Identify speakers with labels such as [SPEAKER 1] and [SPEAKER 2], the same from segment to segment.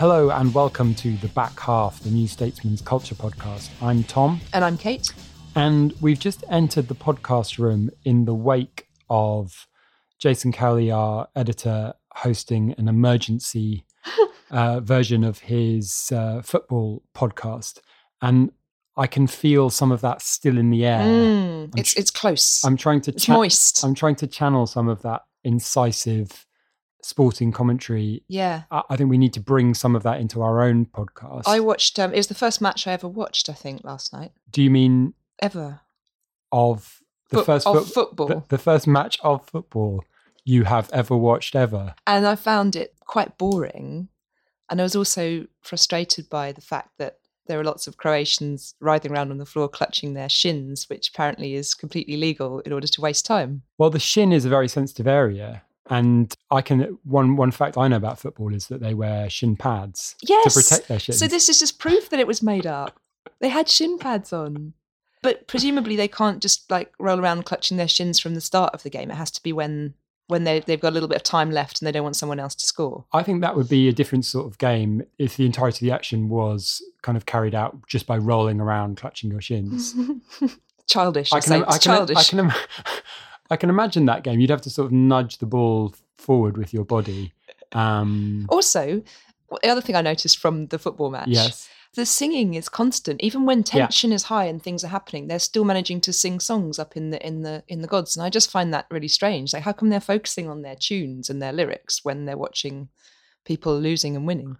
[SPEAKER 1] Hello and welcome to The Back Half, the New Statesman's Culture Podcast. I'm Tom.
[SPEAKER 2] And I'm Kate.
[SPEAKER 1] And we've just entered the podcast room in the wake of Jason Cowley, our editor, hosting an emergency uh, version of his uh, football podcast. And I can feel some of that still in the air.
[SPEAKER 2] Mm, it's, it's close.
[SPEAKER 1] I'm trying to
[SPEAKER 2] it's moist.
[SPEAKER 1] I'm trying to channel some of that incisive sporting commentary.
[SPEAKER 2] Yeah.
[SPEAKER 1] I, I, think we need to bring some of that into our own podcast.
[SPEAKER 2] I watched, um, it was the first match I ever watched, I think, last night.
[SPEAKER 1] Do you mean
[SPEAKER 2] ever?
[SPEAKER 1] Of the
[SPEAKER 2] Fo-
[SPEAKER 1] first
[SPEAKER 2] of football.
[SPEAKER 1] The, the first match of football you have ever watched ever.
[SPEAKER 2] And I found it quite boring. And I was also frustrated by the fact that there are lots of Croatians writhing around on the floor clutching their shins, which apparently is completely legal in order to waste time.
[SPEAKER 1] Well, the shin is a very sensitive area. And I can one one fact I know about football is that they wear shin pads
[SPEAKER 2] yes.
[SPEAKER 1] to protect their shins.
[SPEAKER 2] So this is just proof that it was made up. They had shin pads on. But presumably they can't just like roll around clutching their shins from the start of the game. It has to be when when they they've got a little bit of time left and they don't want someone else to score.
[SPEAKER 1] I think that would be a different sort of game if the entirety of the action was kind of carried out just by rolling around clutching your shins.
[SPEAKER 2] childish. I can, I can, childish.
[SPEAKER 1] I can, I can imagine that game. You'd have to sort of nudge the ball forward with your body. Um,
[SPEAKER 2] also, the other thing I noticed from the football match,
[SPEAKER 1] yes,
[SPEAKER 2] the singing is constant. Even when tension yeah. is high and things are happening, they're still managing to sing songs up in the in the in the gods, and I just find that really strange. Like, how come they're focusing on their tunes and their lyrics when they're watching people losing and winning?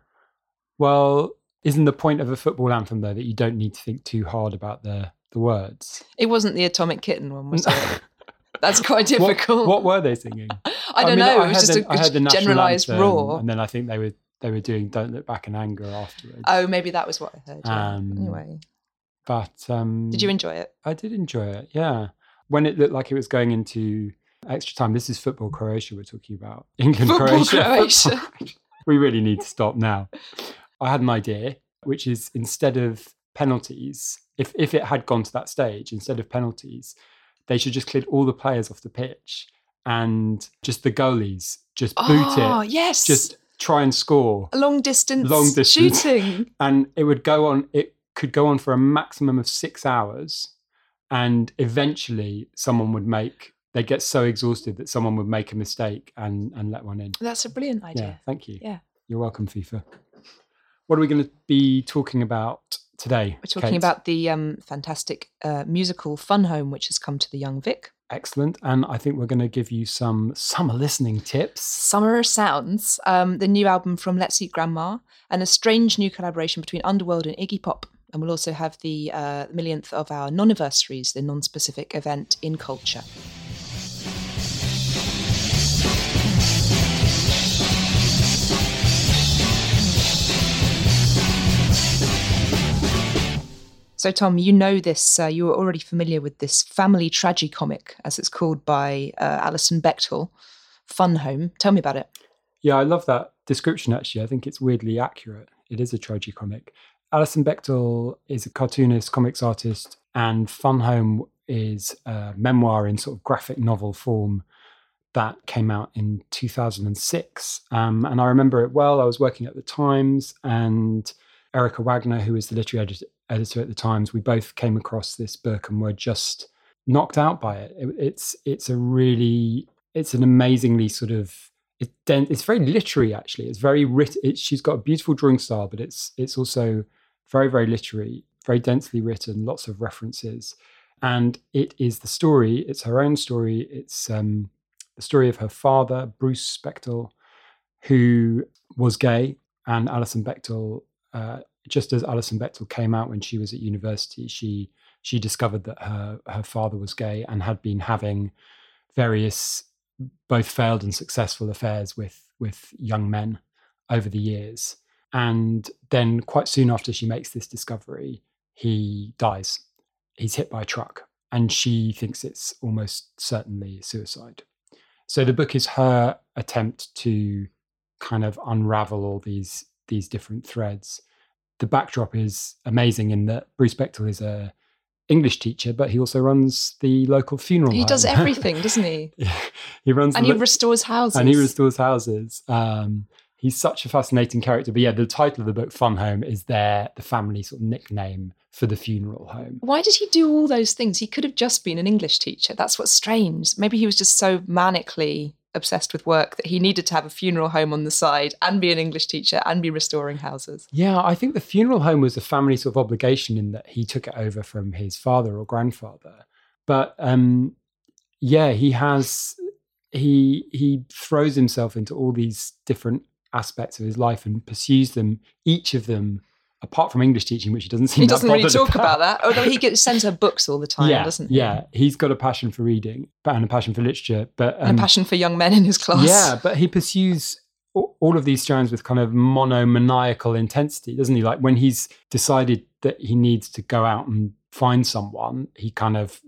[SPEAKER 1] Well, isn't the point of a football anthem though that you don't need to think too hard about the the words?
[SPEAKER 2] It wasn't the Atomic Kitten one, was it? That's quite difficult.
[SPEAKER 1] What, what were they singing?
[SPEAKER 2] I don't I mean, know. I it was just the, a, a generalized roar.
[SPEAKER 1] And then I think they were they were doing "Don't Look Back in Anger" afterwards.
[SPEAKER 2] Oh, maybe that was what I heard. Yeah. Um, anyway,
[SPEAKER 1] but um,
[SPEAKER 2] did you enjoy it?
[SPEAKER 1] I did enjoy it. Yeah, when it looked like it was going into extra time. This is football Croatia we're talking about. England
[SPEAKER 2] football
[SPEAKER 1] Croatia.
[SPEAKER 2] Croatia.
[SPEAKER 1] we really need to stop now. I had an idea, which is instead of penalties, if if it had gone to that stage, instead of penalties, they should just clear all the players off the pitch and just the goalies just boot
[SPEAKER 2] oh,
[SPEAKER 1] it.
[SPEAKER 2] Ah, yes.
[SPEAKER 1] Just try and score.
[SPEAKER 2] A long distance long distance shooting.
[SPEAKER 1] And it would go on it could go on for a maximum of six hours. And eventually someone would make they'd get so exhausted that someone would make a mistake and, and let one in.
[SPEAKER 2] That's a brilliant idea.
[SPEAKER 1] Yeah, thank you.
[SPEAKER 2] Yeah.
[SPEAKER 1] You're welcome, FIFA. What are we going to be talking about today?
[SPEAKER 2] We're talking
[SPEAKER 1] Kate?
[SPEAKER 2] about the um, fantastic uh, musical Fun Home, which has come to the Young Vic.
[SPEAKER 1] Excellent. And I think we're going to give you some summer listening tips.
[SPEAKER 2] Summer Sounds, um, the new album from Let's Eat Grandma, and a strange new collaboration between Underworld and Iggy Pop. And we'll also have the uh, millionth of our non anniversaries, the non specific event in culture. So, Tom, you know this. Uh, you are already familiar with this family tragicomic, as it's called by uh, Alison Bechdel, Fun Home. Tell me about it.
[SPEAKER 1] Yeah, I love that description. Actually, I think it's weirdly accurate. It is a tragicomic. Alison Bechdel is a cartoonist, comics artist, and Fun Home is a memoir in sort of graphic novel form that came out in 2006. Um, and I remember it well. I was working at the Times, and Erica Wagner, who is the literary editor, editor at the Times, we both came across this book and were just knocked out by it. it it's it's a really it's an amazingly sort of it's, it's very literary actually. It's very written. It, she's got a beautiful drawing style, but it's it's also very very literary, very densely written, lots of references, and it is the story. It's her own story. It's um, the story of her father, Bruce Bechdel, who was gay, and Alison Bechdel Uh, just as Alison Bechdel came out when she was at university, she she discovered that her her father was gay and had been having various both failed and successful affairs with with young men over the years. And then quite soon after she makes this discovery, he dies. He's hit by a truck, and she thinks it's almost certainly suicide. So the book is her attempt to kind of unravel all these these different threads. The backdrop is amazing in that Bruce Bechdel is a English teacher, but he also runs the local funeral.
[SPEAKER 2] He
[SPEAKER 1] home.
[SPEAKER 2] does everything, doesn't he?
[SPEAKER 1] he runs
[SPEAKER 2] and he restores houses.
[SPEAKER 1] And he restores houses. Um, he's such a fascinating character. But yeah, the title of the book, Fun Home, is their the family sort of nickname for the funeral home.
[SPEAKER 2] Why did he do all those things? He could have just been an English teacher. That's what's strange. Maybe he was just so manically obsessed with work that he needed to have a funeral home on the side and be an English teacher and be restoring houses.
[SPEAKER 1] Yeah, I think the funeral home was a family sort of obligation in that he took it over from his father or grandfather. But um, yeah, he has he he throws himself into all these different aspects of his life and pursues them, each of them apart from English teaching, which he doesn't seem
[SPEAKER 2] he doesn't really talk
[SPEAKER 1] about.
[SPEAKER 2] about. that. Although he gets sends her books all the time,
[SPEAKER 1] yeah,
[SPEAKER 2] doesn't he?
[SPEAKER 1] Yeah, he's got a passion for reading and a passion for literature, but
[SPEAKER 2] um, and a passion for young men in his class.
[SPEAKER 1] Yeah, but he pursues all of these strands with kind of monomaniacal intensity, doesn't he? Like when he's decided that he needs to go out and find someone, he kind of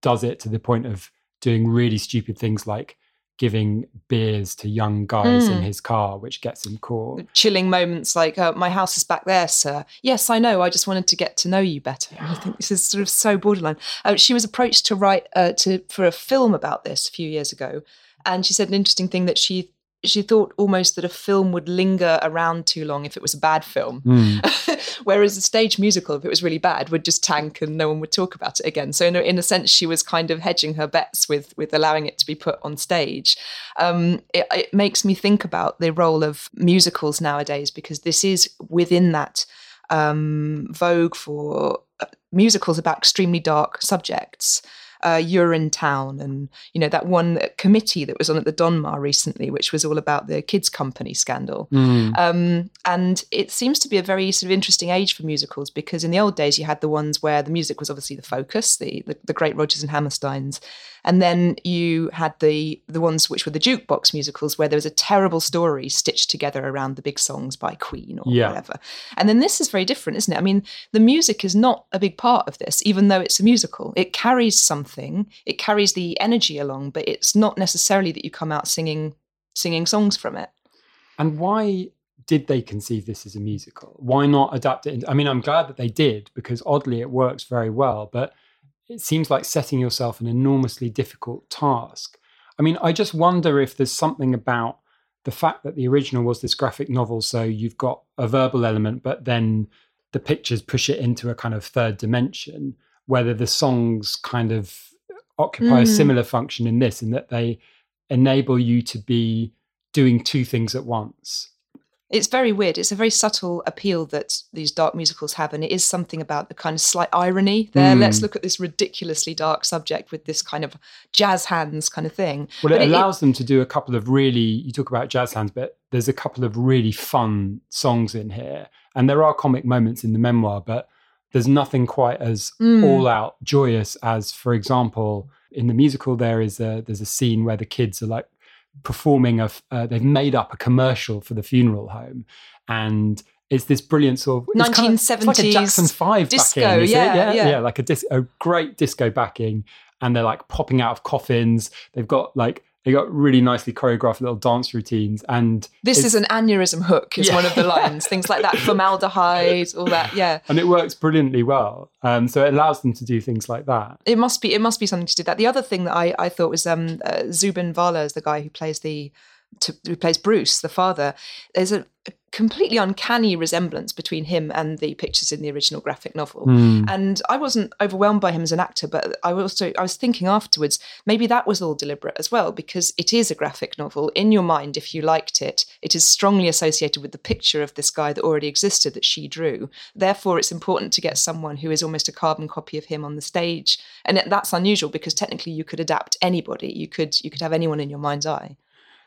[SPEAKER 1] does it to the point of doing really stupid things like giving beers to young guys mm. in his car, which gets him caught.
[SPEAKER 2] Chilling moments like, uh, "My house is back there, sir." Yes, I know. I just wanted to get to know you better. I think this is sort of so borderline. Uh, she was approached to write uh, to for a film about this a few years ago, and she said an interesting thing that she she thought almost that a film would linger around too long if it was a bad film. Mm. Whereas a stage musical, if it was really bad, would just tank and no one would talk about it again. So in a, in a sense, she was kind of hedging her bets with with allowing it to be put on stage. Um, it, it makes me think about the role of musicals nowadays because this is within that um, vogue for uh, musicals about extremely dark subjects uh, Urinetown and you know that one committee that was on at the Donmar recently, which was all about the kids company scandal. Mm. Um, and it seems to be a very sort of interesting age for musicals because in the old days you had the ones where the music was obviously the focus, the the, the great Rodgers and Hammersteins, and then you had the the ones which were the jukebox musicals where there was a terrible story stitched together around the big songs by Queen or yeah. whatever. And then this is very different, isn't it? I mean, the music is not a big part of this, even though it's a musical. It carries something, it carries the energy along, but it's not necessarily that you come out singing singing songs from it.
[SPEAKER 1] And why did they conceive this as a musical? Why not adapt it? I mean, I'm glad that they did because oddly it works very well, but it seems like setting yourself an enormously difficult task. I mean, I just wonder if there's something about the fact that the original was this graphic novel, so you've got a verbal element, but then the pictures push it into a kind of third dimension, whether the songs kind of occupy mm. a similar function in this, in that they enable you to be doing two things at once
[SPEAKER 2] it's very weird. It's a very subtle appeal that these dark musicals have, and it is something about the kind of slight irony there. Mm. Let's look at this ridiculously dark subject with this kind of jazz hands kind of thing.
[SPEAKER 1] Well, it but allows it, them to do a couple of really. You talk about jazz hands, but there's a couple of really fun songs in here, and there are comic moments in the memoir, but there's nothing quite as mm. all out joyous as, for example, in the musical there is a there's a scene where the kids are like performing a uh, they've made up a commercial for the funeral home. And it's this brilliant sort of
[SPEAKER 2] 1970s kind of, like
[SPEAKER 1] Jackson 5
[SPEAKER 2] disco
[SPEAKER 1] backing,
[SPEAKER 2] yeah,
[SPEAKER 1] yeah,
[SPEAKER 2] yeah,
[SPEAKER 1] yeah like a, dis- a great disco backing. And they're like popping out of coffins. They've got like they got really nicely choreographed little dance routines. And
[SPEAKER 2] this is an aneurysm hook, is
[SPEAKER 1] Yeah.
[SPEAKER 2] one of the lines. Things like that, formaldehyde, all that. Yeah.
[SPEAKER 1] and it works brilliantly well. Um, so it allows them to do things like that.
[SPEAKER 2] It must be. It must be something to do that. The other thing that I, I thought was um, uh, Zubin Varla is the guy who plays the to, who plays Bruce, the father. There's a, a completely uncanny resemblance between him and the pictures in the original graphic novel. Hmm. And I wasn't overwhelmed by him as an actor, but I also I was thinking afterwards maybe that was all deliberate as well because it is a graphic novel. In your mind, if you liked it, it is strongly associated with the picture of this guy that already existed that she drew. Therefore, it's important to get someone who is almost a carbon copy of him on the stage, and that's unusual because technically you could adapt anybody. You could you could have anyone in your mind's eye.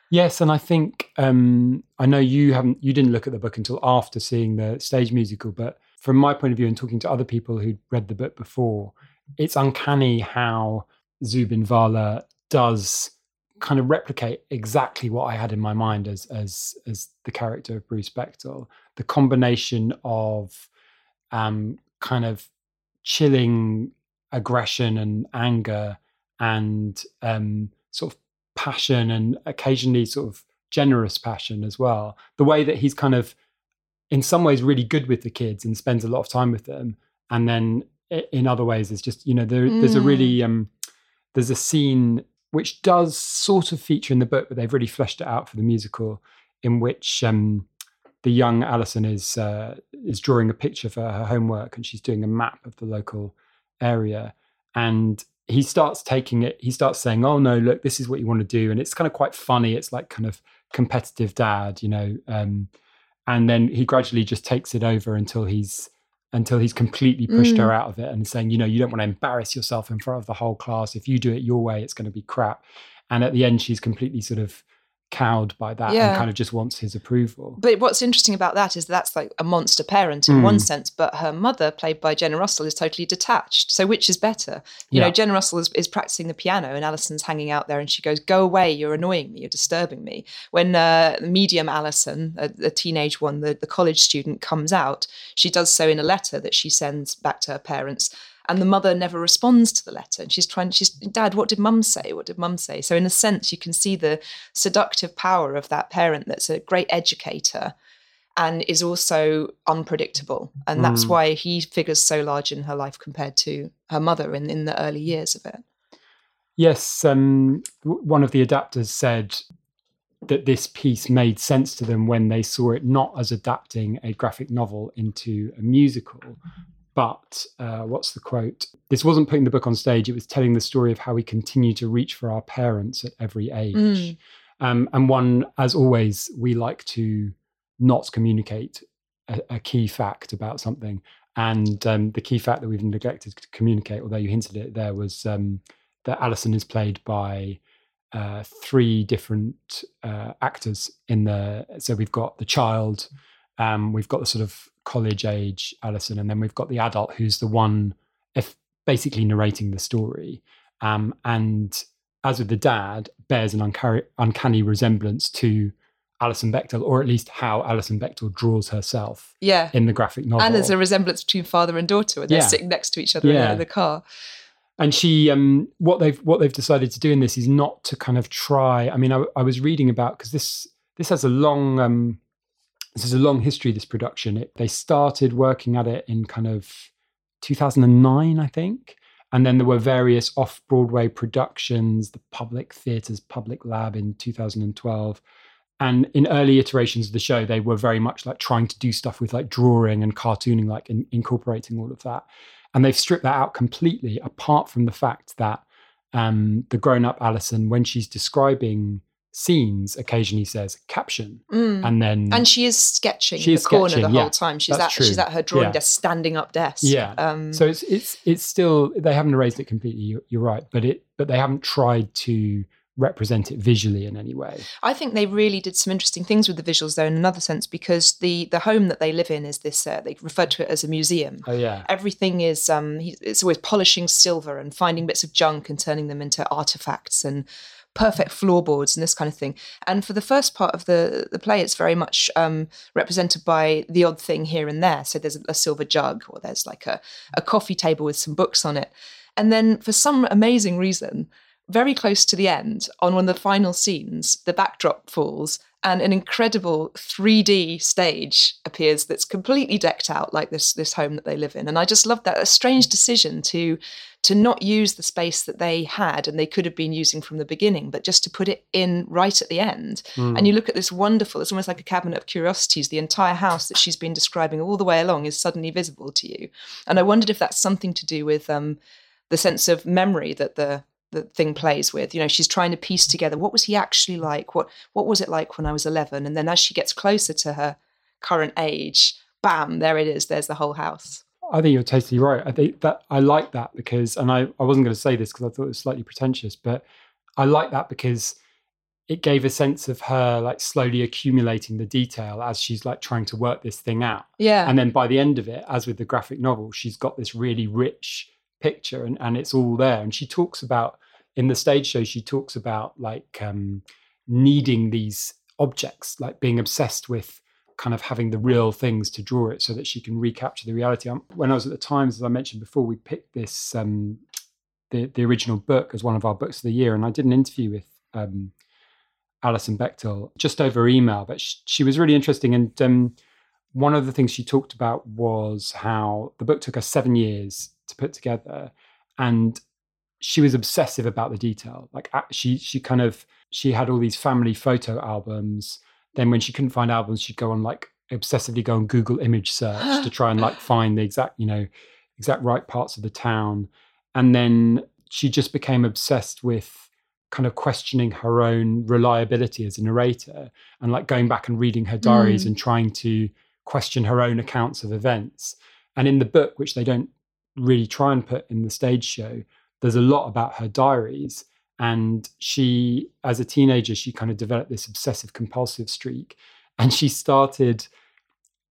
[SPEAKER 1] Yes, and I think um, I know you haven't you didn't look at the book until after seeing the stage musical, but from my point of view and talking to other people who'd read the book before, it's uncanny how Zubin Varla does kind of replicate exactly what I had in my mind as as as the character of Bruce Bechdel. The combination of um, kind of chilling aggression and anger and um, sort of passion and occasionally sort of generous passion as well. The way that he's kind of, in some ways, really good with the kids and spends a lot of time with them, and then in other ways, it's just you know there, there's a really um, there's a scene which does sort of feature in the book, but they've really fleshed it out for the musical, in which um, the young Alison is uh, is drawing a picture for her homework, and she's doing a map of the local area, and he starts taking it. He starts saying, "Oh no, look, this is what you want to do," and it's kind of quite funny. It's like kind of competitive dad, you know. Um, and then he gradually just takes it over until he's until he's completely pushed her out of it and saying, you know, you don't want to embarrass yourself in front of the whole class. If you do it your way, it's going to be crap. And at the end, she's completely sort of cowed by that
[SPEAKER 2] Yeah.
[SPEAKER 1] and kind of just wants his approval.
[SPEAKER 2] But what's interesting about that is that's like a monster parent in one
[SPEAKER 1] Mm.
[SPEAKER 2] sense, but her mother, played by Jenna Russell, is totally detached. So which is better? You know,
[SPEAKER 1] Yeah.
[SPEAKER 2] Jenna Russell is, is practicing the piano and Alison's hanging out there and she goes, Go away, you're annoying me, you're disturbing me. When uh, the medium Alison, a, a teenage one, the, the college student, comes out, she does so in a letter that she sends back to her parents. And the mother never responds to the letter. And she's trying, she's, Dad, what did mum say? What did mum say? So, in a sense, you can see the seductive power of that parent that's a great educator and is also unpredictable. And that's
[SPEAKER 1] Mm.
[SPEAKER 2] why he figures so large in her life compared to her mother in, in the early years of it.
[SPEAKER 1] Yes, um, one of the adapters said that this piece made sense to them when they saw it not as adapting a graphic novel into a musical, but uh, what's the quote? This wasn't putting the book on stage, it was telling the story of how we continue to reach for our parents at every age.
[SPEAKER 2] Mm.
[SPEAKER 1] Um, and one, as always, we like to not communicate a, a key fact about something. And um, the key fact that we've neglected to communicate, although you hinted it there, was um, that Alison is played by uh, three different uh, actors in the. So we've got the child, um, we've got the sort of college age Alison, and then we've got the adult who's the one if basically narrating the story. Um, and as with the dad, bears an uncanny, uncanny resemblance to Alison Bechdel, or at least how Alison Bechdel draws herself
[SPEAKER 2] Yeah.
[SPEAKER 1] in the graphic novel.
[SPEAKER 2] And there's a resemblance between father and daughter when they're
[SPEAKER 1] Yeah.
[SPEAKER 2] sitting next to each other in,
[SPEAKER 1] Yeah.
[SPEAKER 2] the, in the car.
[SPEAKER 1] and she um what they've what they've decided to do in this is not to kind of try i mean i, I was reading about because this this has a long um this is a long history this production. It, they started working at it in kind of 2009 i think. And then there were various off broadway productions the public theatre's public lab in 2012 and in early iterations of the show they were very much like trying to do stuff with like drawing and cartooning like in, incorporating all of that. And they've stripped that out completely apart from the fact that um, the grown-up alison when she's describing scenes occasionally says caption
[SPEAKER 2] Mm.
[SPEAKER 1] and then
[SPEAKER 2] And she is sketching
[SPEAKER 1] She is
[SPEAKER 2] the corner
[SPEAKER 1] sketching,
[SPEAKER 2] the
[SPEAKER 1] yeah.
[SPEAKER 2] whole time. She's at she's at her drawing
[SPEAKER 1] Yeah.
[SPEAKER 2] desk, standing up desk.
[SPEAKER 1] yeah
[SPEAKER 2] Um,
[SPEAKER 1] so it's it's it's still they haven't erased it completely you're, you're right but it but they haven't tried to represent it visually in any way
[SPEAKER 2] I think they really did some interesting things with the visuals, though, in another sense, because the the home that they live in is this. Uh, they referred to it as a museum.
[SPEAKER 1] oh yeah
[SPEAKER 2] Everything is um, it's always polishing silver and finding bits of junk and turning them into artifacts and perfect floorboards and this kind of thing. And for the first part of the the play, it's very much um, represented by the odd thing here and there. So there's a, a silver jug, or there's like a, a coffee table with some books on it. And then for some amazing reason, very close to the end, on one of the final scenes, the backdrop falls and an incredible 3D stage appears that's completely decked out like this this home that they live in. And I just love that a strange decision to to not use the space that they had and they could have been using from the beginning, but just to put it in right at the end. Mm. And you look at this wonderful, it's almost like a cabinet of curiosities. The entire house that she's been describing all the way along is suddenly visible to you. And I wondered if that's something to do with um, the sense of memory that the the thing plays with. You know, she's trying to piece together what was he actually like? What what was it like when I was 11? And then as she gets closer to her current age, bam, there it is. There's the whole house.
[SPEAKER 1] I think you're totally right. I think that I like that because, and I, I wasn't going to say this because I thought it was slightly pretentious, but I like that because it gave a sense of her like slowly accumulating the detail as she's like trying to work this thing out.
[SPEAKER 2] Yeah.
[SPEAKER 1] And then by the end of it, as with the graphic novel, she's got this really rich picture and, and it's all there. And she talks about in the stage show, she talks about like um, needing these objects, like being obsessed with kind of having the real things to draw it so that she can recapture the reality. Um, when I was at the Times, as I mentioned before, we picked this um, the the original book as one of our books of the year, and I did an interview with um, Alison Bechdel just over email, but she, she was really interesting. And um, one of the things she talked about was how the book took her seven years to put together, and she was obsessive about the detail. Like she she kind of she had all these family photo albums. Then when she couldn't find albums, she'd go on like obsessively go on Google image search to try and like find the exact, you know, exact right parts of the town. And then she just became obsessed with kind of questioning her own reliability as a narrator and like going back and reading her diaries mm. and trying to question her own accounts of events. And in the book, which they don't really try and put in the stage show, there's a lot about her diaries. And she, as a teenager, she kind of developed this obsessive compulsive streak. And she started,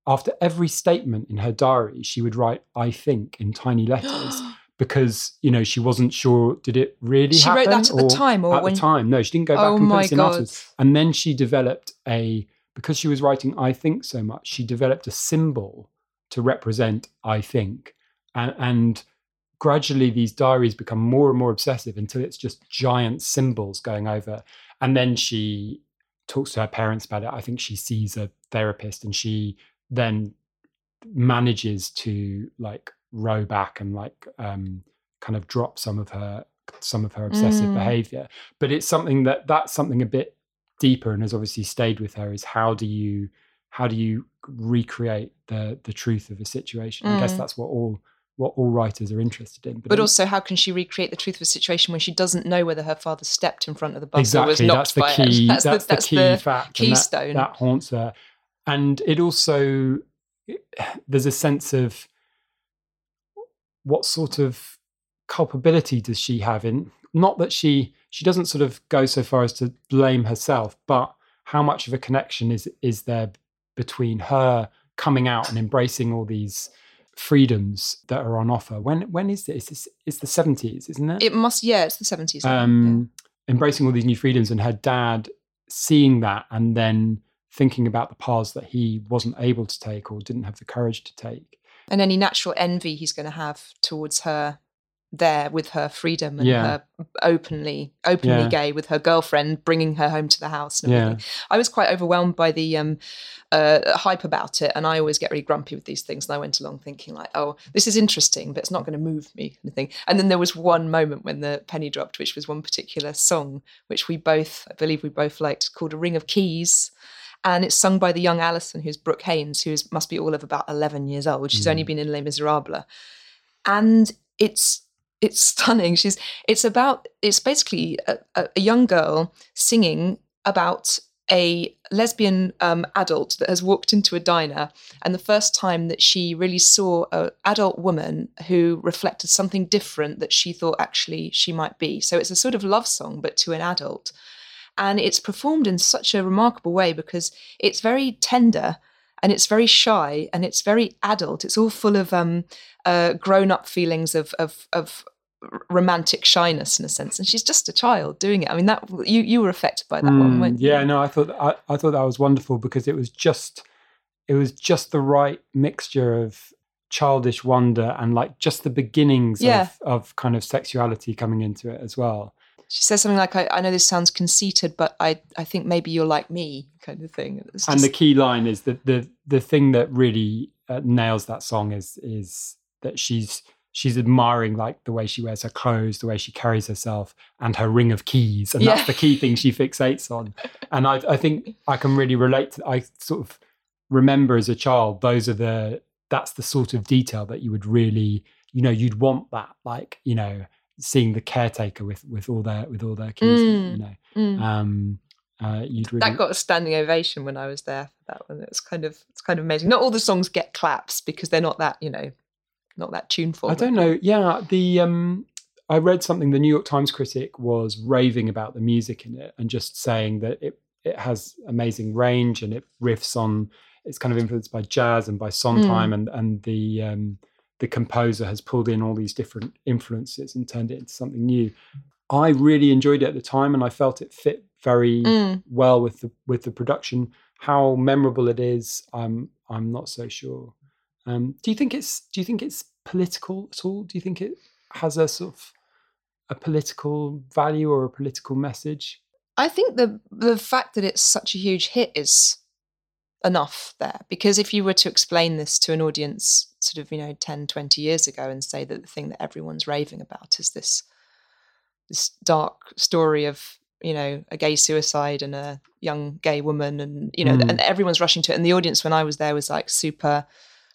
[SPEAKER 1] after every statement in her diary, she would write, I think, in tiny letters. because you know she wasn't sure did it really
[SPEAKER 2] she
[SPEAKER 1] happen
[SPEAKER 2] wrote that at the time or
[SPEAKER 1] at
[SPEAKER 2] when...
[SPEAKER 1] the time no she didn't go back oh and put it in afterwards and then she developed a because she was writing i think so much she developed a symbol to represent i think and, and gradually these diaries become more and more obsessive until it's just giant symbols going over. And then she talks to her parents about it. I think she sees a therapist and she then manages to like row back and like um, kind of drop some of her some of her obsessive mm. behavior. But it's something that that's something a bit deeper and has obviously stayed with her is how do you how do you recreate the the truth of a situation? Mm. I guess mm. that's what all what all writers are interested in.
[SPEAKER 2] But, but also, how can she recreate the truth of a situation when she doesn't know whether her father stepped in front of the bus
[SPEAKER 1] exactly,
[SPEAKER 2] or was knocked by
[SPEAKER 1] key,
[SPEAKER 2] it?
[SPEAKER 1] That's, that's the, that's key the fact.
[SPEAKER 2] Keystone.
[SPEAKER 1] That, that, haunts her. And it also, there's a sense of what sort of culpability does she have in, not that she, she doesn't sort of go so far as to blame herself, but how much of a connection is, is there between her coming out and embracing all these freedoms that are on offer. When when is this? It's, it's the seventies, isn't it?
[SPEAKER 2] It must. Yeah, it's the seventies.
[SPEAKER 1] Um, yeah. Embracing all these new freedoms, and her dad seeing that, and then thinking about the paths that he wasn't able to take or didn't have the courage to take,
[SPEAKER 2] and any natural envy he's going to have towards her there with her freedom and yeah. her openly openly yeah. gay with her girlfriend bringing her home to the house and everything. Yeah. I was quite overwhelmed by the um, uh, hype about it and I always get really grumpy with these things and I went along thinking like oh this is interesting but it's not going to move me kind of thing and then there was one moment when the penny dropped which was one particular song which we both I believe we both liked called A Ring of Keys and it's sung by the young Alison who's Brooke Haynes who must be all of about 11 years old she's mm. only been in Les Miserables and it's it's stunning. She's it's about it's basically a, a young girl singing about a lesbian um, adult that has walked into a diner and the first time that she really saw an adult woman who reflected something different that she thought actually she might be so it's a sort of love song but to an adult and it's performed in such a remarkable way because it's very tender and it's very shy and it's very adult. It's all full of um, uh, grown-up feelings of, of, of romantic shyness in a sense and she's just a child doing it. I mean that you you were affected by that mm, one
[SPEAKER 1] yeah no i thought I, I thought that was wonderful because it was just it was just the right mixture of childish wonder and like just the beginnings
[SPEAKER 2] yeah.
[SPEAKER 1] of, of kind of sexuality coming into it as well
[SPEAKER 2] She says something like, I, I know this sounds conceited, but I, I think maybe you're like me, kind of thing.
[SPEAKER 1] Just... And the key line is that the the thing that really uh, nails that song is is that she's she's admiring like the way she wears her clothes, the way she carries herself, and her ring of keys, and yeah. that's the key thing she fixates on. And I, I think I can really relate to. I sort of remember as a child those are the that's the sort of detail that you would really you know you'd want that like you know seeing the caretaker with with all their with all their kids, mm, you know mm. um uh, you'd really...
[SPEAKER 2] that got a standing ovation when I was there for that one. It's kind of it's kind of amazing. Not all the songs get claps because they're not that you know not that tuneful.
[SPEAKER 1] I don't know. Yeah, the um, I read something. The New York Times critic was raving about the music in it and just saying that it it has amazing range and it riffs on. It's kind of influenced by jazz and by Sondheim mm. and and the um, the composer has pulled in all these different influences and turned it into something new. I really enjoyed it at the time, and I felt it fit very mm. well with the with the production. How memorable it is, I'm I'm not so sure. Um, do you think it's do you think it's political at all? Do you think it has a sort of a political value or a political message?
[SPEAKER 2] I think the the fact that it's such a huge hit is enough there because if you were to explain this to an audience sort of you know 10 20 years ago and say that the thing that everyone's raving about is this this dark story of you know a gay suicide and a young gay woman and you know mm. and everyone's rushing to it and the audience when i was there was like super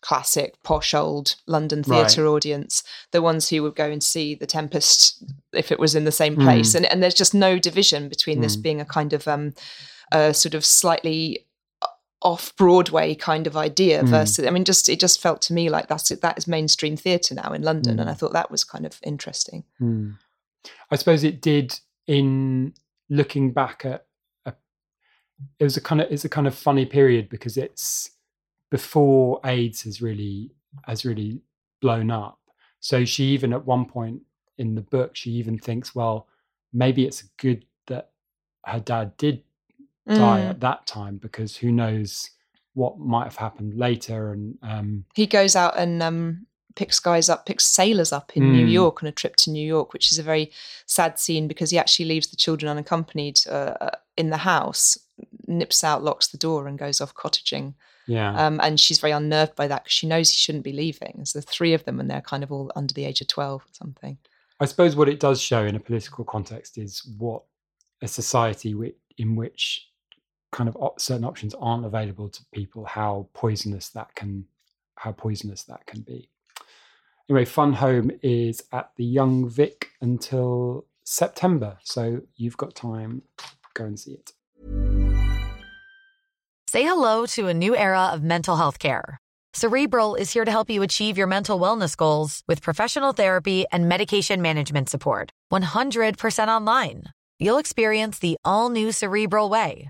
[SPEAKER 2] classic posh old london theatre right. audience the ones who would go and see the tempest if it was in the same place mm. and, and there's just no division between mm. this being a kind of um a sort of slightly off Broadway kind of idea mm. versus I mean just it just felt to me like that's it that is mainstream theatre now in London mm. and I thought that was kind of interesting.
[SPEAKER 1] Mm. I suppose it did in looking back at a, it was a kind of it's a kind of funny period because it's before AIDS has really has really blown up. So she even at one point in the book she even thinks well maybe it's good that her dad did mm. die at that time because who knows what might have happened later. And um,
[SPEAKER 2] he goes out and um, picks guys up, picks sailors up in mm. New York on a trip to New York, which is a very sad scene because he actually leaves the children unaccompanied uh, uh in the house, nips out, locks the door, and goes off cottaging.
[SPEAKER 1] Yeah.
[SPEAKER 2] Um, and she's very unnerved by that because she knows he shouldn't be leaving. So the three of them, and they're kind of all under the age of 12 or something.
[SPEAKER 1] I suppose what it does show in a political context is what a society in which kind of op- certain options aren't available to people, how poisonous that can how poisonous that can be. Anyway, Fun Home is at the Young Vic until September, so you've got time. Go and see it.
[SPEAKER 3] Say hello to a new era of mental health care. Cerebral is here to help you achieve your mental wellness goals with professional therapy and medication management support. 100% online. You'll experience the all new Cerebral Way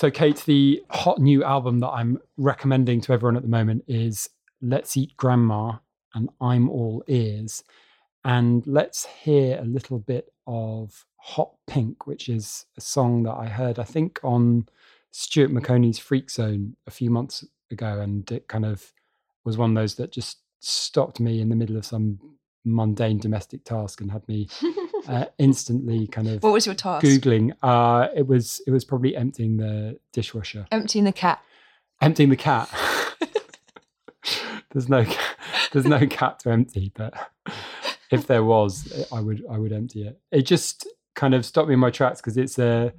[SPEAKER 1] So, Kate, the hot new album that I'm recommending to everyone at the moment is Let's Eat Grandma and I'm All Ears. And let's hear a little bit of Hot Pink, which is a song that I heard, I think, on Stuart Maconie's Freak Zone a few months ago. And it kind of was one of those that just stopped me in the middle of some mundane domestic task and had me uh, instantly kind of
[SPEAKER 2] What was your task?
[SPEAKER 1] googling uh it was it was probably emptying the dishwasher
[SPEAKER 2] Emptying the cat.
[SPEAKER 1] emptying the cat there's no there's no cat to empty but if there was i would i would empty it it just kind of stopped me in my tracks because it's a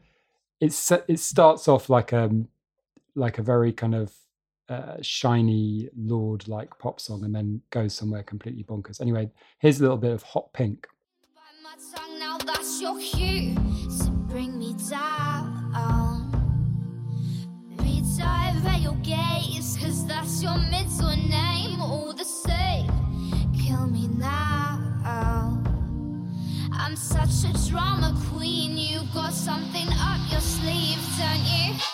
[SPEAKER 1] it's it starts off like um like a very kind of shiny Lorde like pop song and then goes somewhere completely bonkers anyway here's a little bit of hot pink.
[SPEAKER 4] I'm such a drama queen. You got something up your sleeve, don't you?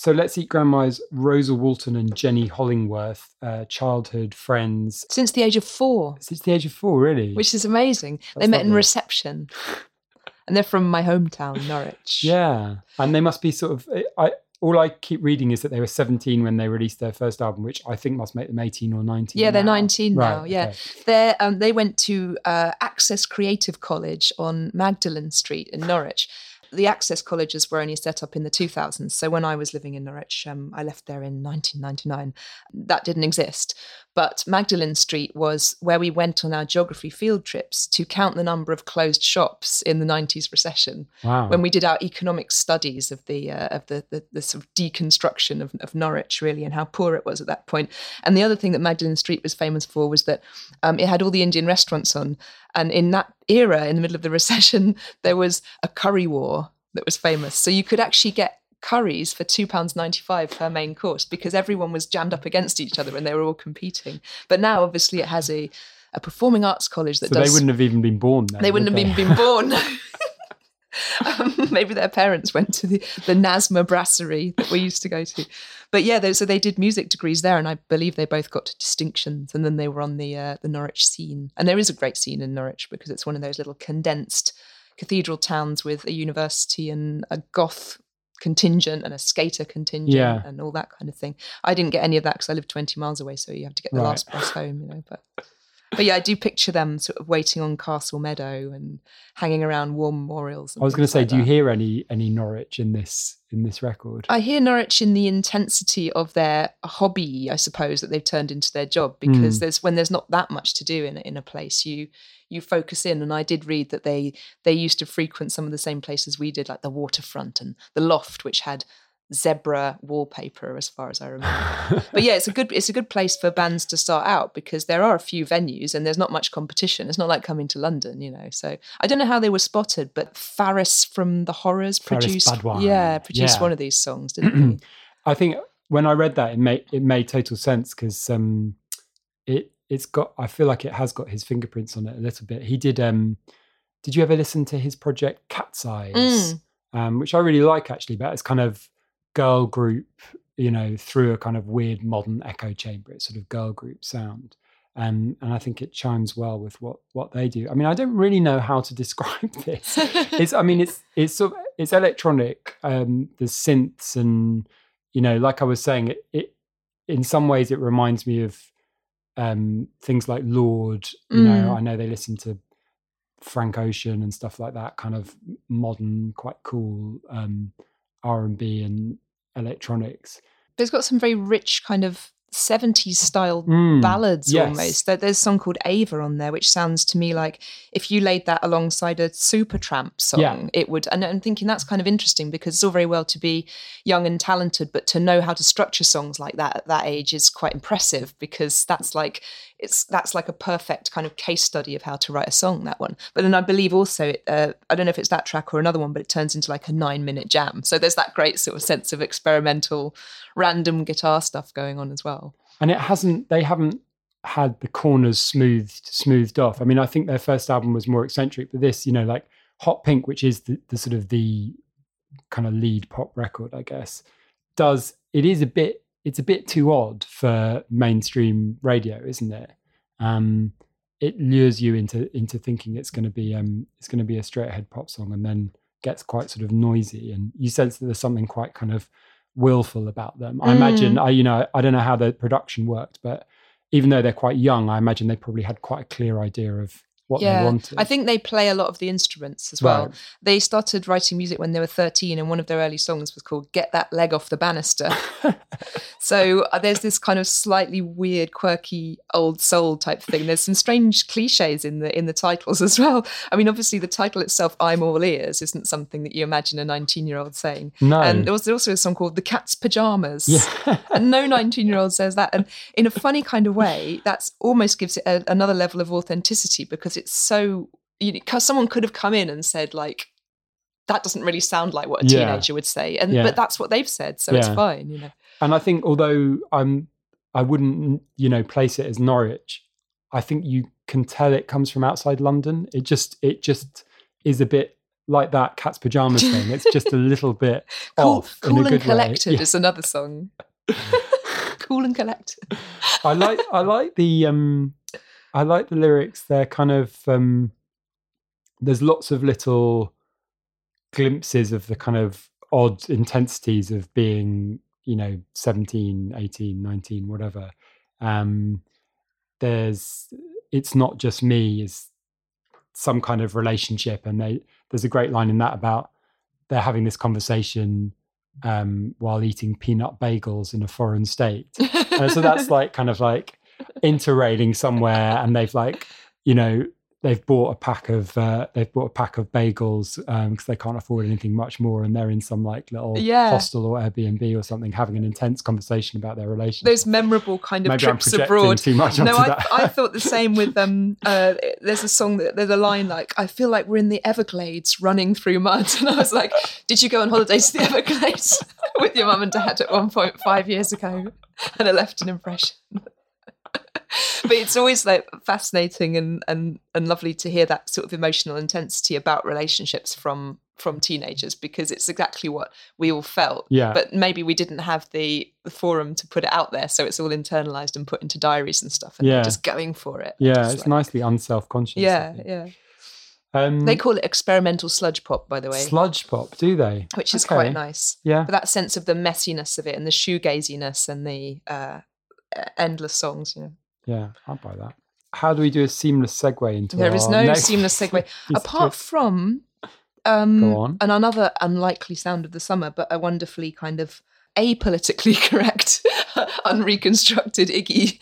[SPEAKER 1] So let's eat grandma's Rosa Walton and Jenny Hollingworth, uh, childhood friends
[SPEAKER 2] Since the age of four,
[SPEAKER 1] since the age of four, really.
[SPEAKER 2] which is amazing. they
[SPEAKER 1] That's
[SPEAKER 2] met in reception. And they're from my hometown, Norwich.
[SPEAKER 1] yeah, and they must be sort of. I all I keep reading is that they were seventeen when they released their first album, which I think must make them eighteen or nineteen.
[SPEAKER 2] Yeah, they're
[SPEAKER 1] now.
[SPEAKER 2] 19 now. Yeah,
[SPEAKER 1] okay.
[SPEAKER 2] they um, they went to uh, Access Creative College on Magdalen Street in Norwich. The Access colleges were only set up in the 2000s. So when I was living in Norwich, um, I left there in 1999. That didn't exist. But Magdalen Street was where we went on our geography field trips to count the number of closed shops in the 90s recession
[SPEAKER 1] Wow.
[SPEAKER 2] when we did our economic studies of the uh, of the, the the sort of deconstruction of, of Norwich really and how poor it was at that point. And the other thing that Magdalen Street was famous for was that um, it had all the Indian restaurants on, and in that era, in the middle of the recession, there was a curry war that was famous. So you could actually get curries for two pounds ninety five per main course because everyone was jammed up against each other and they were all competing. But now, obviously, it has a a performing arts college that does
[SPEAKER 1] so
[SPEAKER 2] does
[SPEAKER 1] they wouldn't have even been born then.
[SPEAKER 2] they wouldn't
[SPEAKER 1] would
[SPEAKER 2] have been, been born. um, maybe their parents went to the, the Nasma brasserie that we used to go to. But yeah, they, so they did music degrees there, and I believe they both got distinctions. And then they were on the uh, the Norwich scene, and there is a great scene in Norwich because it's one of those little condensed cathedral towns with a university and a goth contingent and a skater contingent
[SPEAKER 1] Yeah.
[SPEAKER 2] and all that kind of thing. I didn't get any of that because I lived 20 miles away, so you have to get the
[SPEAKER 1] Right.
[SPEAKER 2] last bus home, you know. But but yeah, I do picture them sort of waiting on Castle Meadow and hanging around war memorials.
[SPEAKER 1] I was going to say,
[SPEAKER 2] like
[SPEAKER 1] do you hear any any Norwich in this in this record?
[SPEAKER 2] I hear Norwich in the intensity of their hobby, I suppose, that they've turned into their job. Because
[SPEAKER 1] Mm.
[SPEAKER 2] there's when there's not that much to do in a- in a place, you you focus in. And I did read that they they used to frequent some of the same places we did, like the waterfront and the loft, which had zebra wallpaper, as far as I remember. but yeah, it's a good it's a good place for bands to start out because there are a few venues and there's not much competition. It's not like coming to London, you know. So I don't know how they were spotted, but Faris from the Horrors
[SPEAKER 1] Faris
[SPEAKER 2] produced
[SPEAKER 1] Badwan,
[SPEAKER 2] yeah produced
[SPEAKER 1] yeah.
[SPEAKER 2] one of these songs, didn't he?
[SPEAKER 1] I think when I read that, it made it made total sense because um, it it's got. I feel like it has got his fingerprints on it a little bit. He did. Um, did you ever listen to his project Cat's Eyes,
[SPEAKER 2] Mm.
[SPEAKER 1] um, which I really like actually? But it's kind of girl group, you know, through a kind of weird modern echo chamber. It's sort of girl group sound. Um, and I think it chimes well with what what they do. I mean, I don't really know how to describe this. it's I mean it's it's sort of, it's electronic. Um, the synths and you know, like I was saying, it, it in some ways it reminds me of um, things like Lorde. You know,
[SPEAKER 2] Mm.
[SPEAKER 1] I know they listen to Frank Ocean and stuff like that, kind of modern, quite cool um, R and B and electronics.
[SPEAKER 2] But it's got some very rich kind of 70s style
[SPEAKER 1] Mm,
[SPEAKER 2] ballads
[SPEAKER 1] yes.
[SPEAKER 2] almost. There's a song called Ava on there, which sounds to me like if you laid that alongside a Supertramp song,
[SPEAKER 1] Yeah.
[SPEAKER 2] it would. And I'm thinking that's kind of interesting because it's all very well to be young and talented, but to know how to structure songs like that at that age is quite impressive because that's like it's that's like a perfect kind of case study of how to write a song. That one, but then I believe also, uh, I don't know if it's that track or another one, but it turns into like a nine minute jam. So there's that great sort of sense of experimental, random guitar stuff going on as well.
[SPEAKER 1] And it hasn't. They haven't had the corners smoothed smoothed off. I mean, I think their first album was more eccentric, but this, you know, like Hot Pink, which is the, the sort of the kind of lead pop record, I guess, does it is a bit it's a bit too odd for mainstream radio, isn't it? Um, it lures you into into thinking it's going to be um, it's going to be a straight ahead pop song, and then gets quite sort of noisy, and you sense that there's something quite kind of willful about them. I imagine I you know I don't know how the production worked, but even though they're quite young, I imagine they probably had quite a clear idea of what they wanted.
[SPEAKER 2] I think they play a lot of the instruments as well.
[SPEAKER 1] Right.
[SPEAKER 2] They started writing music when they were 13, and one of their early songs was called Get That Leg Off the Banister. so uh, there's this kind of slightly weird, quirky old soul type thing. There's some strange cliches in the in the titles as well. I mean, obviously the title itself, I'm All Ears, isn't something that you imagine a 19 year old saying.
[SPEAKER 1] No.
[SPEAKER 2] And there was also a song called The Cat's Pajamas.
[SPEAKER 1] Yeah.
[SPEAKER 2] and no 19 year old says that. And in a funny kind of way, that's almost gives it a, another level of authenticity because it's so, you know, because someone could have come in and said, like, that doesn't really sound like what a
[SPEAKER 1] Yeah.
[SPEAKER 2] teenager would say. And
[SPEAKER 1] Yeah.
[SPEAKER 2] but that's what they've said, so it's fine, you know.
[SPEAKER 1] And I think although I'm I wouldn't, you know, place it as Norwich, I think you can tell it comes from outside London. It just it just is a bit like that cat's pajamas thing. It's just a little bit
[SPEAKER 2] Cool,
[SPEAKER 1] off
[SPEAKER 2] cool and collected
[SPEAKER 1] Yeah.
[SPEAKER 2] is another song. cool and collected.
[SPEAKER 1] I like I like the um I like the lyrics. They're kind of um there's lots of little glimpses of the kind of odd intensities of being, you know, 17, 18, 19, whatever. Um there's it's not just me is some kind of relationship and they there's a great line in that about they're having this conversation um while eating peanut bagels in a foreign state so that's like kind of like interrailing somewhere and they've like you know they've bought a pack of uh, they've bought a pack of bagels because they can't afford anything much more and they're in some like little
[SPEAKER 2] Yeah.
[SPEAKER 1] hostel or airbnb or something having an intense conversation about their relationship
[SPEAKER 2] Those memorable kind of
[SPEAKER 1] Maybe
[SPEAKER 2] trips abroad.
[SPEAKER 1] too much
[SPEAKER 2] no, I. I thought the same with um. Uh, there's a song that there's a line like, "I feel like we're in the Everglades running through mud," and I was like, "Did you go on holiday to the Everglades with your mum and dad at one point five years ago?" And it left an impression. but it's always like fascinating and and and lovely to hear that sort of emotional intensity about relationships from from teenagers because it's exactly what we all felt.
[SPEAKER 1] Yeah.
[SPEAKER 2] but maybe we didn't have the, the forum to put it out there so it's all internalized and put into diaries and stuff and
[SPEAKER 1] Yeah.
[SPEAKER 2] just going for it.
[SPEAKER 1] Yeah it's
[SPEAKER 2] like-
[SPEAKER 1] nicely unself-conscious
[SPEAKER 2] yeah yeah.
[SPEAKER 1] Um
[SPEAKER 2] they call it experimental sludge pop by the way.
[SPEAKER 1] Sludge pop do they?
[SPEAKER 2] Which is
[SPEAKER 1] Okay.
[SPEAKER 2] quite nice.
[SPEAKER 1] Yeah.
[SPEAKER 2] But that sense of the messiness of it and the shoegaziness and the uh, endless songs you know
[SPEAKER 1] yeah i'll buy that how do we do a seamless segue into
[SPEAKER 2] There is no seamless segue apart from um,
[SPEAKER 1] Go on.
[SPEAKER 2] and another unlikely sound of the summer, but a wonderfully kind of apolitically correct, unreconstructed Iggy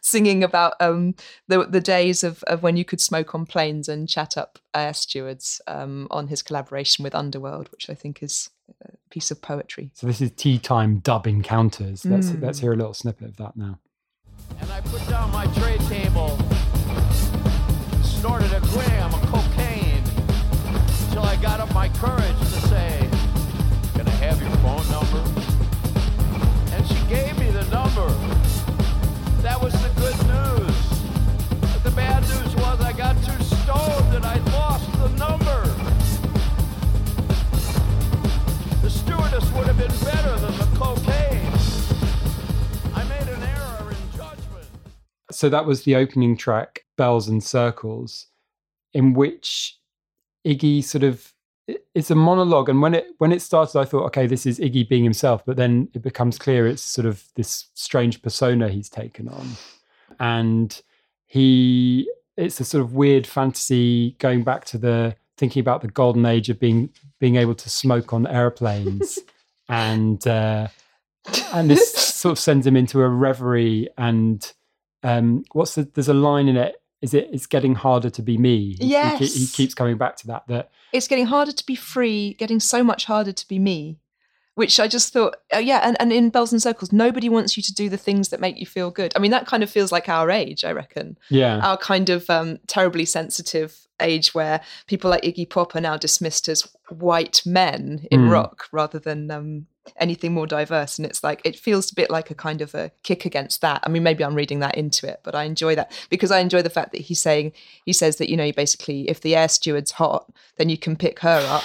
[SPEAKER 2] singing about um, the the days of, of when you could smoke on planes and chat up air stewards um, on his collaboration with Underworld, which I think is a piece of poetry.
[SPEAKER 1] So this is tea time dub encounters. Let's
[SPEAKER 2] Mm.
[SPEAKER 1] let's hear a little snippet of that now.
[SPEAKER 5] And I put down my tray table, snorted a gram of cocaine, till I got up my courage to say, Can I have your phone number? And she gave me the number. That was the good news. But the bad news was I got too stoned and I lost the number. The stewardess would have been better than the cocaine.
[SPEAKER 1] So that was the opening track, Bells and Circles, in which Iggy sort of it's a monologue and when it when it started i thought okay this is iggy being himself but then it becomes clear it's sort of this strange persona he's taken on. And he it's a sort of weird fantasy going back to the thinking about the golden age of being being able to smoke on airplanes and uh and this sort of sends him into a reverie and um what's the there's a line in it is it it's getting harder to be me He- he, he keeps coming back to that that
[SPEAKER 2] It's getting harder to be free, getting so much harder to be me. which I just thought, oh yeah, and, and in Bells and Circles, nobody wants you to do the things that make you feel good. I mean, that kind of feels like our age, I reckon.
[SPEAKER 1] Yeah.
[SPEAKER 2] Our kind of um, terribly sensitive age where people like Iggy Pop are now dismissed as white men in
[SPEAKER 1] Mm.
[SPEAKER 2] rock rather than um, anything more diverse. And it's like, it feels a bit like a kind of a kick against that. I mean, maybe I'm reading that into it, but I enjoy that because I enjoy the fact that he's saying, he says that, you know, basically, if the air steward's hot, then you can pick her up.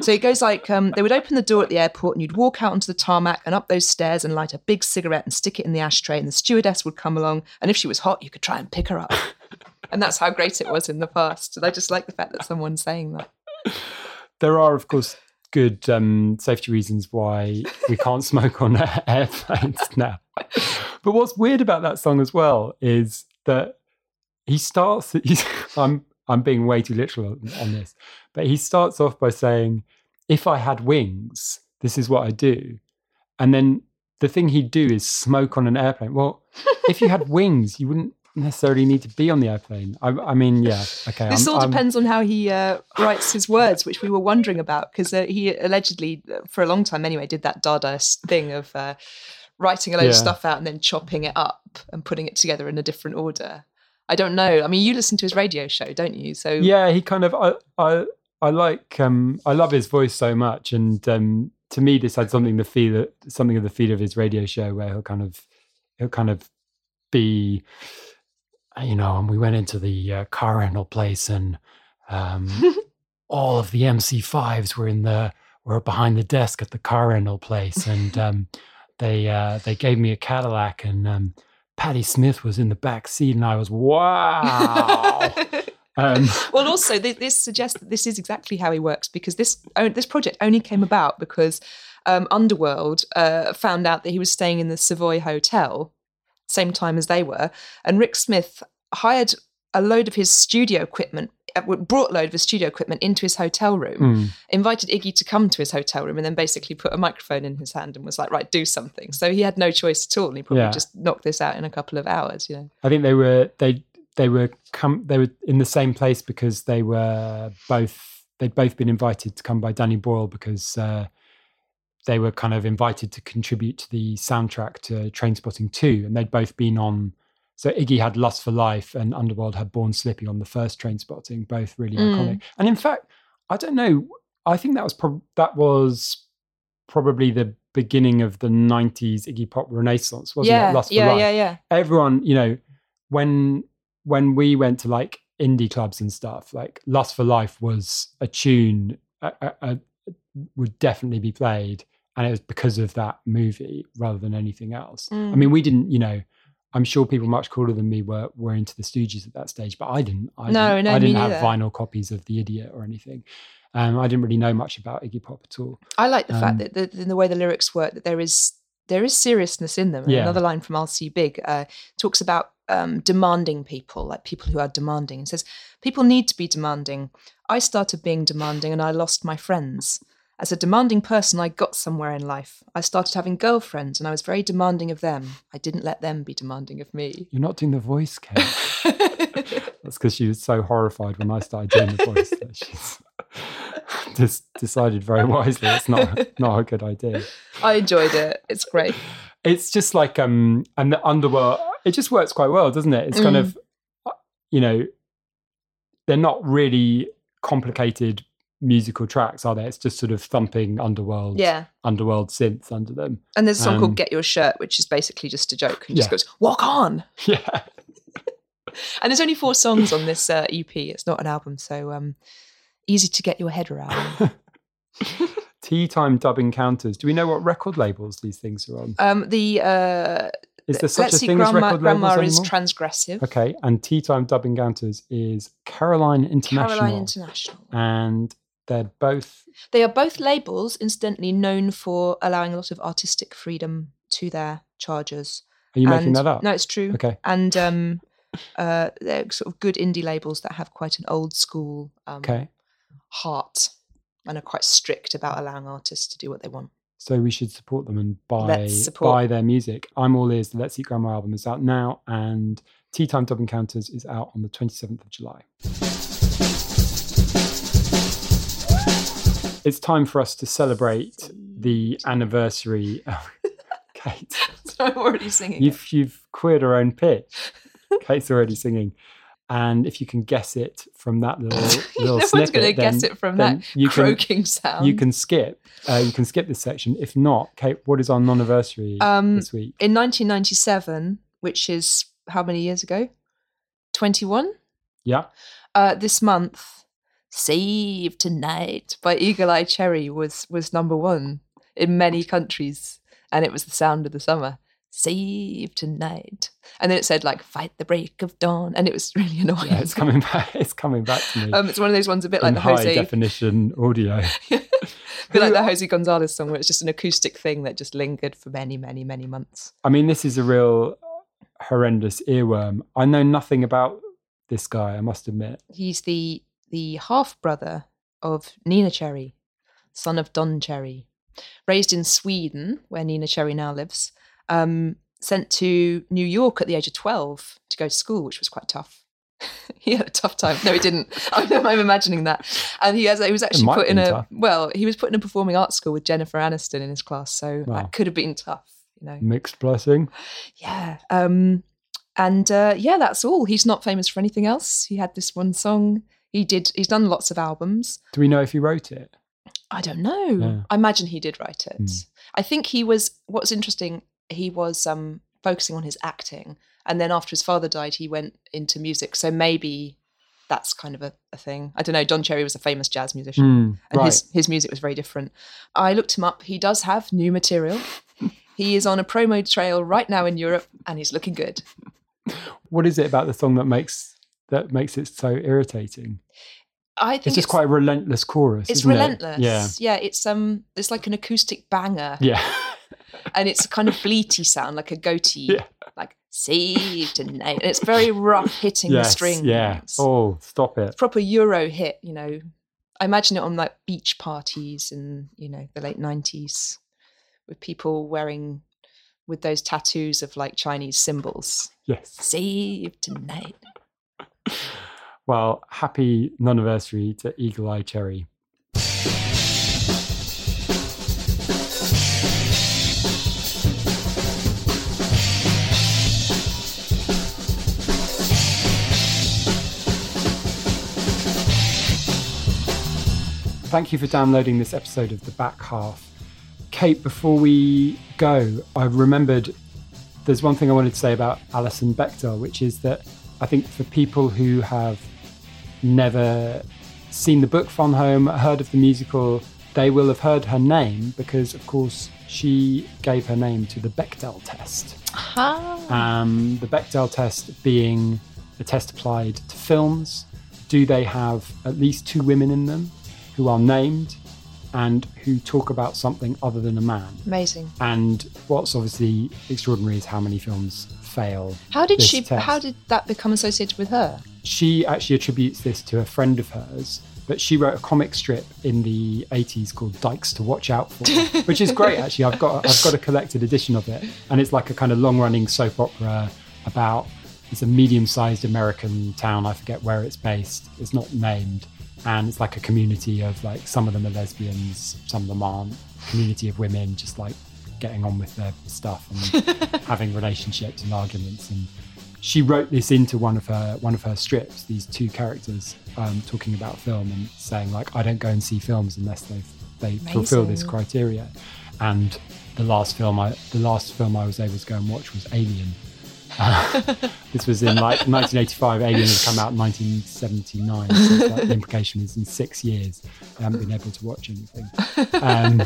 [SPEAKER 2] So it goes like um, they would open the door at the airport and you'd walk out onto the tarmac and up those stairs and light a big cigarette and stick it in the ashtray, and the stewardess would come along. And if she was hot, you could try and pick her up. and that's how great it was in the past. And I just like the fact that someone's saying that.
[SPEAKER 1] There are, of course, good um, safety reasons why we can't smoke on airplanes now. But what's weird about that song as well is that he starts. I'm I'm being way too literal on, on this, but he starts off by saying, "If I had wings, this is what I do," and then the thing he'd do is smoke on an airplane. Well, if you had wings, you wouldn't necessarily need to be on the airplane. I, I mean, yeah, okay.
[SPEAKER 2] This
[SPEAKER 1] I'm-
[SPEAKER 2] all
[SPEAKER 1] I'm-
[SPEAKER 2] depends on how he uh, writes his words, which we were wondering about because uh, he allegedly, uh, for a long time anyway, did that Dadaist thing of uh, writing a load of stuff out and then chopping it up and putting it together in a different order. I don't know. I mean, you listen to his radio show, don't you? So
[SPEAKER 1] yeah he kind of i i i like um i love his voice so much and um to me this had something the feel something of the feel of his radio show where he'll kind of he'll kind of be you know and we went into the uh, car rental place and um all of the mc5s were in the were behind the desk at the car rental place and um they uh they gave me a cadillac and um Patti Smith was in the back seat, and I was wow. um,
[SPEAKER 2] well, also this, this suggests that this is exactly how he works because this this project only came about because um, Underworld uh, found out that he was staying in the Savoy Hotel, same time as they were, and Rick Smith hired a load of his studio equipment, uh, brought a load of his studio equipment into his hotel room,
[SPEAKER 1] Hmm.
[SPEAKER 2] invited Iggy to come to his hotel room, and then basically put a microphone in his hand and was like, "Right, do something." So he had no choice at all, and he probably
[SPEAKER 1] Yeah.
[SPEAKER 2] just knocked this out in a couple of hours. You know.
[SPEAKER 1] I think they were they they were come they were in the same place because they were both they'd both been invited to come by Danny Boyle because uh, they were kind of invited to contribute to the soundtrack to Trainspotting Two, and they'd both been on. So Iggy had Lust for Life, and Underworld had Born Slippy on the first Trainspotting, both really
[SPEAKER 2] Mm.
[SPEAKER 1] iconic. And in fact, I don't know. I think that was prob- that was probably the beginning of the '90s Iggy Pop renaissance, wasn't
[SPEAKER 2] yeah,
[SPEAKER 1] it? Lust for
[SPEAKER 2] yeah,
[SPEAKER 1] Life
[SPEAKER 2] yeah, yeah.
[SPEAKER 1] everyone, you know, when when we went to like indie clubs and stuff, like Lust for Life was a tune uh, uh, uh, would definitely be played, and it was because of that movie rather than anything else. I
[SPEAKER 2] Mm.
[SPEAKER 1] mean, we didn't, you know. I'm sure people much cooler than me were were into the Stooges at that stage, but I didn't. I
[SPEAKER 2] No,
[SPEAKER 1] didn't,
[SPEAKER 2] no,
[SPEAKER 1] I didn't have
[SPEAKER 2] neither.
[SPEAKER 1] vinyl copies of The Idiot or anything. Um, I didn't really know much about Iggy Pop at all.
[SPEAKER 2] I like the
[SPEAKER 1] Um,
[SPEAKER 2] fact that the, in the way the lyrics work, that there is there is seriousness in them.
[SPEAKER 1] Yeah.
[SPEAKER 2] Another line from I'll See Big uh, talks about um, demanding people, like people who are demanding, and says people need to be demanding. I started being demanding, and I lost my friends. As a demanding person, I got somewhere in life. I started having girlfriends, and I was very demanding of them. I didn't let them be demanding of me.
[SPEAKER 1] You're not doing the voice, Kate. That's because she was so horrified when I started doing the voice that she's just decided very wisely it's not not a good idea.
[SPEAKER 2] I enjoyed it. It's great.
[SPEAKER 1] It's just like um and the underworld it just works quite well, doesn't it? It's kind
[SPEAKER 2] Mm.
[SPEAKER 1] of uh, you know they're not really complicated musical tracks, are there? It's just sort of thumping underworld
[SPEAKER 2] Yeah.
[SPEAKER 1] underworld synths under them.
[SPEAKER 2] And there's a song
[SPEAKER 1] Um,
[SPEAKER 2] called Get Your Shirt, which is basically just a joke and just goes, walk on.
[SPEAKER 1] Yeah.
[SPEAKER 2] And there's only four songs on this uh, EP. It's not an album, so um, easy to get your head around.
[SPEAKER 1] Tea time dub encounters. Do we know what record labels these things are on?
[SPEAKER 2] Um, the uh,
[SPEAKER 1] Is there such
[SPEAKER 2] Let's
[SPEAKER 1] a
[SPEAKER 2] see,
[SPEAKER 1] thing
[SPEAKER 2] Grandma,
[SPEAKER 1] as record
[SPEAKER 2] Grandma
[SPEAKER 1] labels
[SPEAKER 2] is
[SPEAKER 1] anymore?
[SPEAKER 2] transgressive.
[SPEAKER 1] Okay, and Tea Time Dub Encounters is Caroline International.
[SPEAKER 2] Caroline International.
[SPEAKER 1] And they're both
[SPEAKER 2] They are both labels, incidentally, known for allowing a lot of artistic freedom to their chargers.
[SPEAKER 1] Are you making that up?
[SPEAKER 2] No, it's true.
[SPEAKER 1] Okay.
[SPEAKER 2] And um, uh, they're sort of good indie labels that have quite an old school um,
[SPEAKER 1] Okay.
[SPEAKER 2] heart and are quite strict about allowing artists to do what they want.
[SPEAKER 1] So we should support them and buy buy their music. I'm all ears. The Let's Eat Grandma album is out now, and Tea Time Dub Encounters is out on the 27th of July. It's time for us to celebrate the anniversary. Oh, Kate,
[SPEAKER 2] So I'm already singing. it.
[SPEAKER 1] you've you've queered her own pitch. Kate's already singing, and if you can guess it from that little little
[SPEAKER 2] no
[SPEAKER 1] snippet,
[SPEAKER 2] one's going to guess it from that
[SPEAKER 1] you can
[SPEAKER 2] croaking sound.
[SPEAKER 1] you can skip. Uh, you can skip this section. If not, Kate, what is our non-anniversary
[SPEAKER 2] Um,
[SPEAKER 1] this week?
[SPEAKER 2] in 1997, which is how many years ago? 21.
[SPEAKER 1] Yeah,
[SPEAKER 2] Uh, this month, "Save Tonight" by Eagle Eye Cherry was was number one in many countries, and it was the sound of the summer. Save tonight, and then it said like "Fight the break of dawn," and it was really annoying.
[SPEAKER 1] yeah, it's coming back. It's coming back to me.
[SPEAKER 2] Um, it's one of those ones a bit like the
[SPEAKER 1] high
[SPEAKER 2] Jose,
[SPEAKER 1] definition audio.
[SPEAKER 2] a bit like the Jose Gonzalez song, where it's just an acoustic thing that just lingered for many, many, many months.
[SPEAKER 1] I mean, this is a real horrendous earworm. I know nothing about this guy. I must admit.
[SPEAKER 2] He's the the half brother of Neneh Cherry, son of Don Cherry, raised in Sweden, where Neneh Cherry now lives. Um, sent to New York at the age of twelve to go to school, which was quite tough. he had a tough time. No, he didn't. I know I'm imagining that. And he has he was actually put in a
[SPEAKER 1] tough.
[SPEAKER 2] well, he was put in a performing arts school with Jennifer Aniston in his class, so
[SPEAKER 1] Wow.
[SPEAKER 2] that could have been tough. You know.
[SPEAKER 1] Mixed blessing.
[SPEAKER 2] Yeah. Um, and uh, yeah, that's all. He's not famous for anything else. He had this one song. He did. He's done lots of albums.
[SPEAKER 1] Do we know if he wrote it?
[SPEAKER 2] I don't know. I imagine he did write it.
[SPEAKER 1] Hmm.
[SPEAKER 2] I think he was. What's interesting, he was um, focusing on his acting, and then after his father died, he went into music. So maybe that's kind of a, a thing. I don't know. Don Cherry was a famous jazz musician
[SPEAKER 1] Hmm,
[SPEAKER 2] and
[SPEAKER 1] right.
[SPEAKER 2] his his music was very different. I looked him up. He does have new material. he is on a promo trail right now in Europe, and he's looking good.
[SPEAKER 1] What is it about the song that makes that makes it so irritating?
[SPEAKER 2] I think
[SPEAKER 1] It's just quite a relentless chorus.
[SPEAKER 2] It's
[SPEAKER 1] isn't it?
[SPEAKER 2] relentless.
[SPEAKER 1] Yeah.
[SPEAKER 2] yeah. It's um, it's like an acoustic banger,
[SPEAKER 1] Yeah.
[SPEAKER 2] and it's a kind of bleaty sound, like a goatee,
[SPEAKER 1] Yeah.
[SPEAKER 2] like "Save Tonight." And it's very rough, hitting the
[SPEAKER 1] yes.
[SPEAKER 2] strings.
[SPEAKER 1] Yeah. Oh, stop it.
[SPEAKER 2] proper Euro hit. You know, I imagine it on like beach parties in you know the late nineties, with people wearing with those tattoos of like Chinese symbols.
[SPEAKER 1] Yes.
[SPEAKER 2] Save tonight.
[SPEAKER 1] Well, happy non-anniversary to Eagle Eye Cherry. Thank you for downloading this episode of The Back Half. Kate, before we go, I remembered there's one thing I wanted to say about Alison Bechdel, which is that I think for people who have never seen the book Fun Home, heard of the musical, they will have heard her name because, of course, she gave her name to the Bechdel test. Um, the Bechdel test being a test applied to films. Do they have at least two women in them who are named and who talk about something other than a man?
[SPEAKER 2] Amazing.
[SPEAKER 1] And what's obviously extraordinary is how many films fail.
[SPEAKER 2] How did she?
[SPEAKER 1] test.
[SPEAKER 2] How did that become associated with her?
[SPEAKER 1] she actually attributes this to a friend of hers, but she wrote a comic strip in the 80s called Dykes to Watch Out For, which is great actually. I've got I've got a collected edition of it, and it's like a kind of long-running soap opera about it's a medium-sized American town. I forget where it's based. It's not named, and it's like a community of like some of them are lesbians, some of them aren't. Community of women just like getting on with their stuff and having relationships and arguments and she wrote this into one of her one of her strips. These two characters um, talking about film and saying like, "I don't go and see films unless they they fulfill this criteria." And the last film I the last film I was able to go and watch was Alien. Uh, this was in like 1985. Alien had come out in 1979. So like the implication is in six years I haven't been able to watch anything. Um,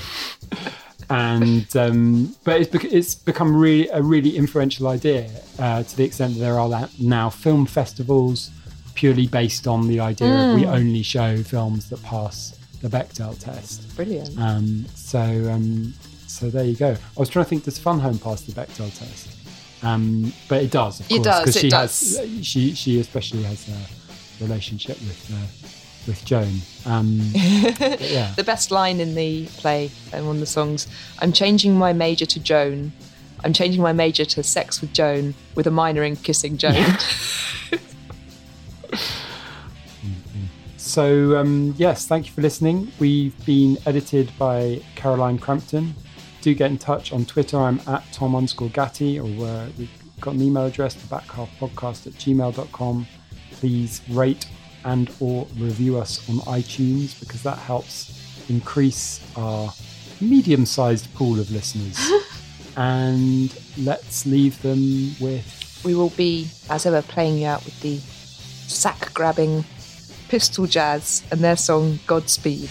[SPEAKER 1] and um, but it's, bec- it's become really a really influential idea uh, to the extent that there are now film festivals purely based on the idea of we only show films that pass the Bechdel test.
[SPEAKER 2] Brilliant.
[SPEAKER 1] Um, so um, so there you go. I was trying to think, does Fun Home pass the Bechdel test? Um, but it does, of
[SPEAKER 2] It
[SPEAKER 1] course,
[SPEAKER 2] does,
[SPEAKER 1] because
[SPEAKER 2] it
[SPEAKER 1] she
[SPEAKER 2] does.
[SPEAKER 1] has she she especially has a relationship with uh, with Joan. Um, yeah.
[SPEAKER 2] The best line in the play and one of the songs I'm changing my major to Joan. I'm changing my major to sex with Joan with a minor in kissing Joan.
[SPEAKER 1] So, um, yes, thank you for listening. We've been edited by Caroline Crampton. Do get in touch on Twitter. I'm at Tom underscore Gatti, or uh, we've got an email address, the podcast at gmail.com. Please rate and or review us on iTunes because that helps increase our medium-sized pool of listeners. and let's leave them with
[SPEAKER 2] We will be, as ever, playing you out with the sack grabbing pistol jazz and their song Godspeed.